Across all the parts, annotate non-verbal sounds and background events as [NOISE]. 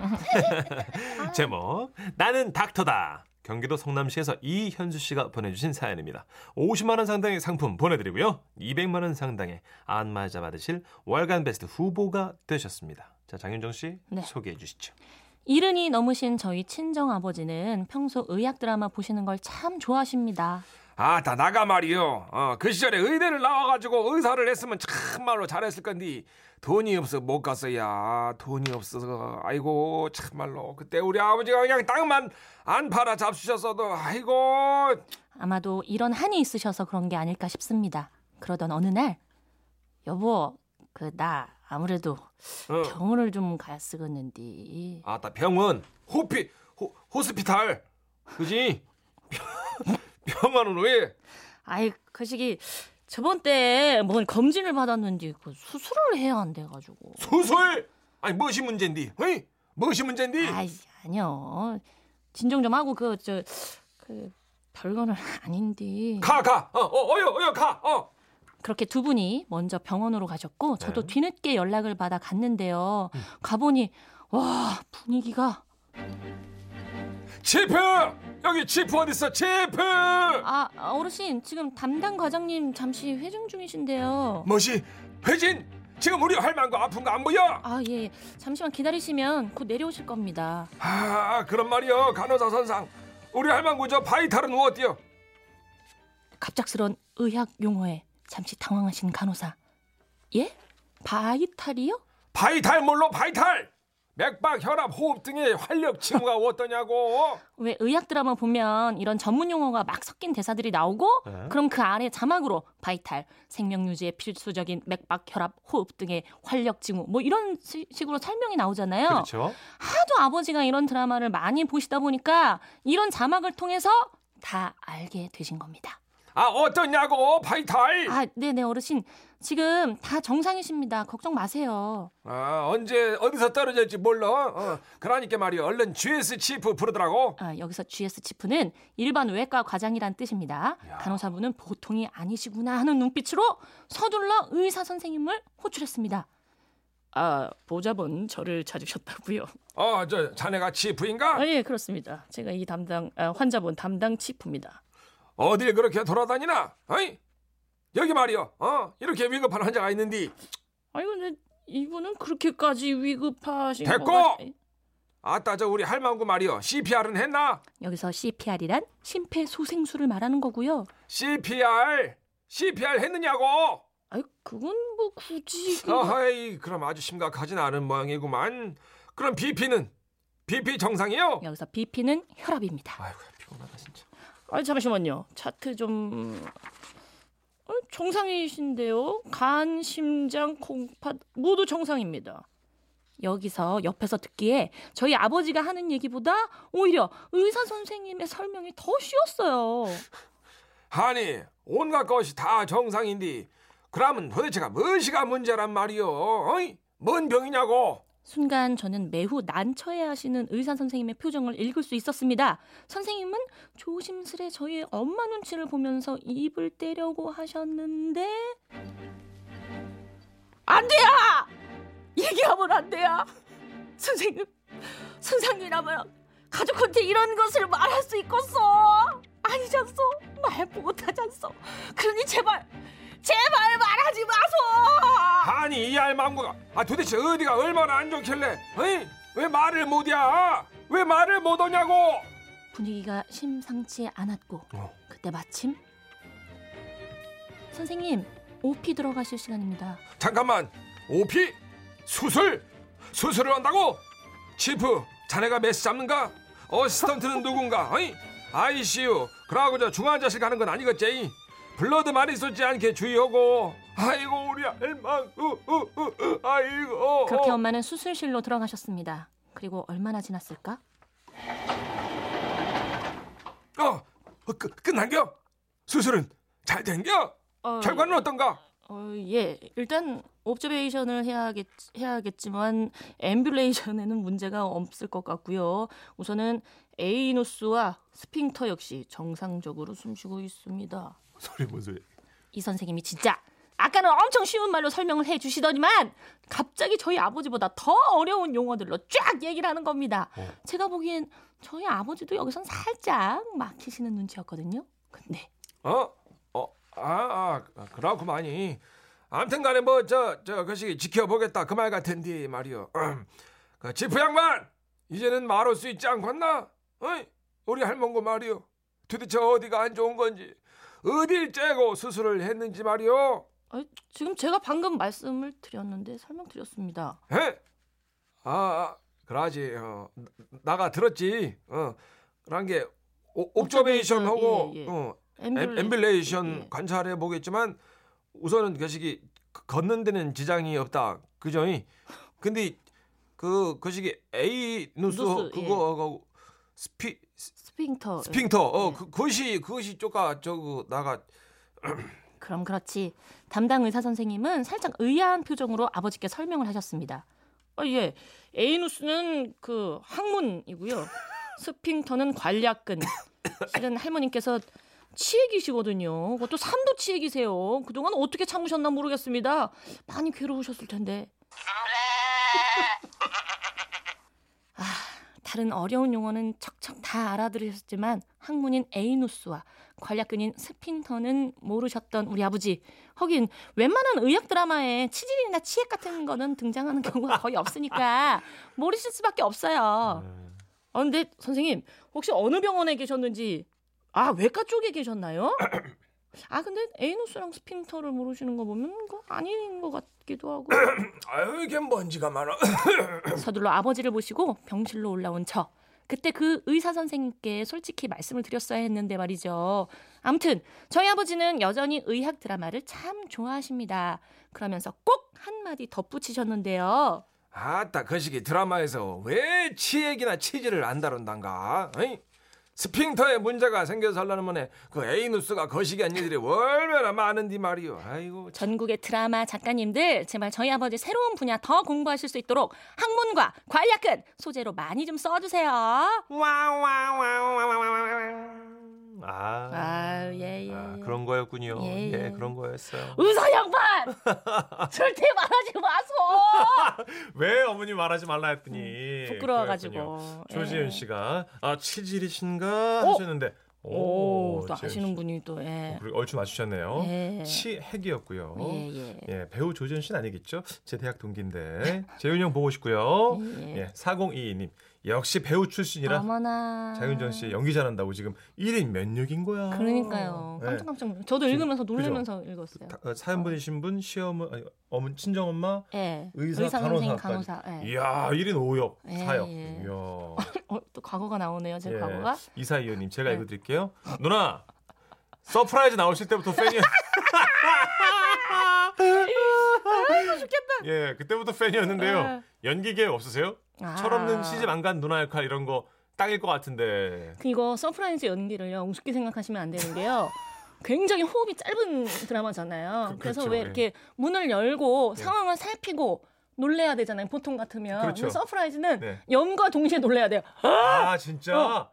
[LAUGHS] 제목 나는 닥터다. 경기도 성남시에서 이현수 씨가 보내주신 사연입니다. 50만 원 상당의 상품 보내드리고요. 200만 원 상당의 안마자 받으실 월간 베스트 후보가 되셨습니다. 자 장윤정 씨 네. 소개해 주시죠. 이른이 넘으신 저희 친정 아버지는 평소 의학 드라마 보시는 걸 참 좋아하십니다. 아, 다 나가 말이요. 어, 그 시절에 의대를 나와가지고 의사를 했으면 참말로 잘했을 건데 돈이 없어 못 갔어야. 돈이 없어서 아이고 참말로 그때 우리 아버지가 그냥 땅만 안 팔아 잡수셨어도 아이고 아마도 이런 한이 있으셔서 그런 게 아닐까 싶습니다. 그러던 어느 날 여보 그 나 아무래도 어. 병원을 좀 가야 쓰겠는데 아따 병원 호피 호, 호스피탈 그지? 병원은 왜? 아이 그 시기 저번 때뭐 검진을 받았는지 그 수술을 해야 한대 가지고 수술? 아니 무엇이 문제인디? 어이? 무엇이 문제인디? 아이 아니요 진정 좀 하고 그 저그 별거는 아닌데 가 가. 어, 어, 어여 어여 가. 어. 그렇게 두 분이 먼저 병원으로 가셨고 저도 네. 뒤늦게 연락을 받아 갔는데요 가보니 와 분위기가 chief 여기 chief 어디 있어? chief. 아 어르신 지금 담당 과장님 잠시 회진 중이신데요 뭐시 회진 지금 우리 할망구 아픈 거 안 보여? 아 예 잠시만 기다리시면 곧 내려오실 겁니다 아 그런 말이요 간호사 선상 우리 할망구 저 vital은 어때요? 갑작스런 의학 용어에 잠시 당황하신 간호사 예? vital이요? vital 뭘로 vital 맥박 혈압 호흡 등의 활력 징후가 [LAUGHS] 어떠냐고 왜 의학 드라마 보면 이런 전문 용어가 막 섞인 대사들이 나오고 네. 그럼 그 아래 자막으로 vital 생명 유지에 필수적인 맥박 혈압 호흡 등의 활력 징후 뭐 이런 시- 식으로 설명이 나오잖아요. 그렇죠. 하도 아버지가 이런 드라마를 많이 보시다 보니까 이런 자막을 통해서 다 알게 되신 겁니다. 아 어떠냐고 vital 아, 네네 어르신 지금 다 정상이십니다. 걱정 마세요. 아 언제 어디서 떨어질지 몰라 어, 그러니까 말이요 얼른 GS 치프 부르더라고 아, 여기서 GS 치프는 일반 외과 과장이란 뜻입니다. 간호사분은 보통이 아니시구나 하는 눈빛으로 서둘러 의사 선생님을 호출했습니다. 아, 보좌분 저를 찾으셨다고요. 어저 자네가 치프인가? 아, 예, 그렇습니다. 제가 이 담당 아, 환자분 담당 치프입니다. 어딜 그렇게 돌아다니나? 어이? 여기 말이요. 어? 이렇게 위급한 환자가 있는데 아니 근데 이분은 그렇게까지 위급하신 됐고! 것 같- 아따 저 우리 할망구 말이요. CPR은 했나? 여기서 CPR이란 심폐소생술을 말하는 거고요. CPR. CPR 했느냐고? 아이 그건 뭐 굳이 어허이 그럼 아주 심각하진 않은 모양이구만. 그럼 BP는? BP 정상이요? 여기서 BP는 혈압입니다. 아이고 피곤하다. 아니 잠시만요. 차트 좀 어, 정상이신데요. 간, 심장, 콩팥 모두 정상입니다. 여기서 옆에서 듣기에 저희 아버지가 하는 얘기보다 오히려 의사 선생님의 설명이 더 쉬웠어요. 아니 온갖 것이 다 정상인데 그러면 도대체가 무엇이가 문제란 말이요? 어이? 뭔 병이냐고? 순간 저는 매우 난처해 하시는 의사 선생님의 표정을 읽을 수 있었습니다. 선생님은 조심스레 저희 엄마 눈치를 보면서 입을 떼려고 하셨는데 안 돼요! 얘기하면 안 돼요! 선생님, 선생님이라면 가족한테 이런 것을 말할 수 있겠어! 아니잖소? 말 못하잖소? 그러니 제발, 제발 말하지 마소! 아니 이 할망구가 아 도대체 어디가 얼마나 안 좋길래? 어이? 왜 말을 못이야? 왜 말을 못 오냐고? 분위기가 심상치 않았고 어. 그때 마침 선생님 OP 들어가실 시간입니다. 잠깐만 오피 수술 수술을 한다고? 치프 자네가 메스 잡는가? 어시스턴트는 누군가? 어이? ICU 그러고 저 중환자실 가는 건 아니겠지? 블러드 많이 쏟지 않게 주의하고 아이고 우리 우, 아이고 그렇게 엄마는 수술실로 들어가셨습니다. 그리고 얼마나 지났을까? 어, 어 끝, 끝난겨? 수술은 잘 된겨? 어, 결과는 어떤가? 어, 예, 일단 옵저베이션을 해야겠, 해야겠지만 앰뷸레이션에는 문제가 없을 것 같고요. 우선은 에이노스와 스핑터 역시 정상적으로 숨쉬고 있습니다. 소리 뭔 소리? 이 선생님이 진짜 아까는 엄청 쉬운 말로 설명을 해 주시더니만 갑자기 저희 아버지보다 더 어려운 용어들로 쫙 얘기를 하는 겁니다. 어. 제가 보기엔 저희 아버지도 여기선 살짝 막히시는 눈치였거든요. 근데 어? 어? 아, 아 그렇구만이. 아무튼 간에 뭐 저 저 그시 지켜보겠다 그 말 같은데 말이요. 그 지프 양반 이제는 말할 수 있지 않겠나? 어이? 우리 할멈고 말이요. 도대체 어디가 안 좋은 건지 어딜 째고 수술을 했는지 말이요. 아, 지금 제가 방금 말씀을 드렸는데 설명드렸습니다. 해? 아, 아 그러지. 어, 나- 나가 들었지. 어, 그런 게 오- 옵저베이션 하고 예, 예. 어, 엠빌레이션 예. 관찰해 보겠지만 우선은 거시기 걷는 데는 지장이 없다. 그죠? 근데 그 거시기 anus nus, 그거 sphi sphincter. sphincter 어 예. 그, 그것이 그것이 쪼까 저거 나가 [CLEARS THROAT] 그럼 그렇지. 담당 의사 선생님은 살짝 의아한 표정으로 아버지께 설명을 하셨습니다. 아, 예. anus는 그 항문이고요. [LAUGHS] sphincter는 괄약근. 실은 할머님께서 치액이시거든요. 그것도 삼도 치액이세요. 그동안 어떻게 참으셨나 모르겠습니다. 많이 괴로우셨을 텐데. [LAUGHS] 아, 다른 어려운 용어는 척척 다 알아들으셨지만 항문인 에이누스와 관략근인 스핑터는 모르셨던 우리 아버지. 허긴 웬만한 의학 드라마에 치질이나 치액 같은 거는 등장하는 경우가 거의 없으니까 [LAUGHS] 모르실 수밖에 없어요. 아, 근데 선생님 혹시 어느 병원에 계셨는지 아 외과 쪽에 계셨나요? [CLEARS THROAT] 아 근데 에이누스랑 스핑터를 모르시는 거 보면 그거 아닌 것 같기도 하고 [CLEARS THROAT] 아유 이게 먼지가 많아. [CLEARS THROAT] 서둘러 아버지를 모시고 병실로 올라온 저. 그때 그 의사 선생님께 솔직히 말씀을 드렸어야 했는데 말이죠. 아무튼 저희 아버지는 여전히 의학 드라마를 참 좋아하십니다. 그러면서 꼭 한마디 덧붙이셨는데요. 아따 거시기 드라마에서 왜 치액이나 치질을 안 다룬단가? 어이? 스핑터에 문제가 생겨서 하려는 만에 그 에이누스가 거시기한 일들이 얼마나 많은디 말이요. 아이고 참. 전국의 드라마 작가님들 제발 저희 아버지 새로운 분야 더 공부하실 수 있도록 학문과 관략근 소재로 많이 좀 써주세요. 아, 아, 예, 예. 아, 그런 거였군요. 예, 예, 예. 그런 거였어요. 의사 양반 [LAUGHS] 절대 말하지 마소. [LAUGHS] 왜 어머니 말하지 말라 했더니 음, 부끄러워가지고. 예. 조지은 씨가 아 치질이신가 어? 하셨는데 오, 또 지은 씨. 아시는 분이 또 예. 그리고 얼추 맞추셨네요. 예. 치핵이었고요. 예, 예. 예, 배우 조지은 씨는 아니겠죠? 제 대학 동기인데 [LAUGHS] 재윤이 형 보고 싶고요. 예. 예, 4022님 역시 배우 출신이라 어머나. 장윤정 씨 연기 잘한다고 지금 1인 면역인 거야. 그러니까요. 예. 깜짝깜짝 놀- 저도 읽으면서 놀라면서 읽었어요. 다- 어, 사연 보내신 분 시어머 아니, 어머 친정 엄마 예. 의사, 선생님 간호사까지. 간호사. 예. 이야 1인 5역 예, 4역. 예. 이야. [LAUGHS] 어, 또 과거가 나오네요. 제 예. 과거가. 이사이어님 제가 네. 읽어 드릴게요. 누나 Surprise 나오실 때부터 팬이었. [LAUGHS] 예, 그때부터 팬이었는데요. 네. 연기 계획 없으세요? 아. 철없는 시집 안 간 누나 역할 이런 거 딱일 것 같은데. 그 이거 Surprise 연기를요. 우습게 생각하시면 안 되는 게요. 굉장히 호흡이 짧은 드라마잖아요. 그- 그, 래서 그렇죠. 왜 예. 이렇게 문을 열고 예. 상황을 살피고 놀래야 되잖아요. 보통 같으면. 그렇죠. Surprise는 네. 연과 동시에 놀래야 돼요. 아 진짜. 어.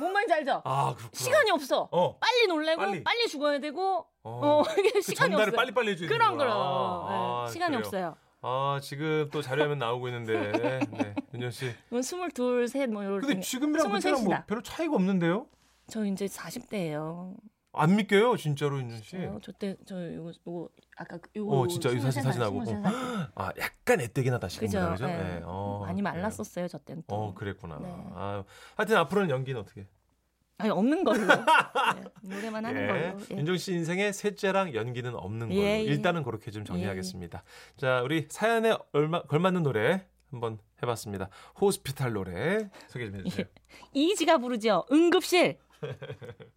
뭔 말인지 알죠? 아 그렇구나. 시간이 없어. 어. 빨리 놀래고 빨리. 빨리, 죽어야 되고 어. 어, [LAUGHS] 이게 그 시간이 없어요. 빨리빨리 해줘야 그럼 되는구나. 그럼. 아, 네, 시간이 그래요. 없어요. 아 지금 또 자료화면 나오고 있는데. 네, 윤정 씨. 이건 22, 셋뭐 이렇게. 근데 지금이랑 그때랑 뭐 23이다. 별로 차이가 없는데요? 저 이제 40대예요. 안 믿겨요, 진짜로 윤정 씨. 저때 저 이거 이거 아까 그- 이거 어, 진짜 이 사진 23살, 사진 하고. 23살. 아 약간 애때긴 하다? 지금 그죠? 예. 예. 어, 많이 그래요. 말랐었어요 저 때는. 또. 어 그랬구나. 네. 아, 하여튼 앞으로는 연기는 어떻게? 아니 없는 걸로. [LAUGHS] 네, 노래만 하는 예. 걸로. 예. 윤정 씨 인생에 셋째랑 연기는 없는 걸로 예, 예. 일단은 그렇게 좀 정리하겠습니다. 자 우리 사연에 얼마 걸맞는 노래 한번 해봤습니다. 호스피탈 노래 소개 좀 해주세요. 이지가 부르죠. 응급실. [LAUGHS]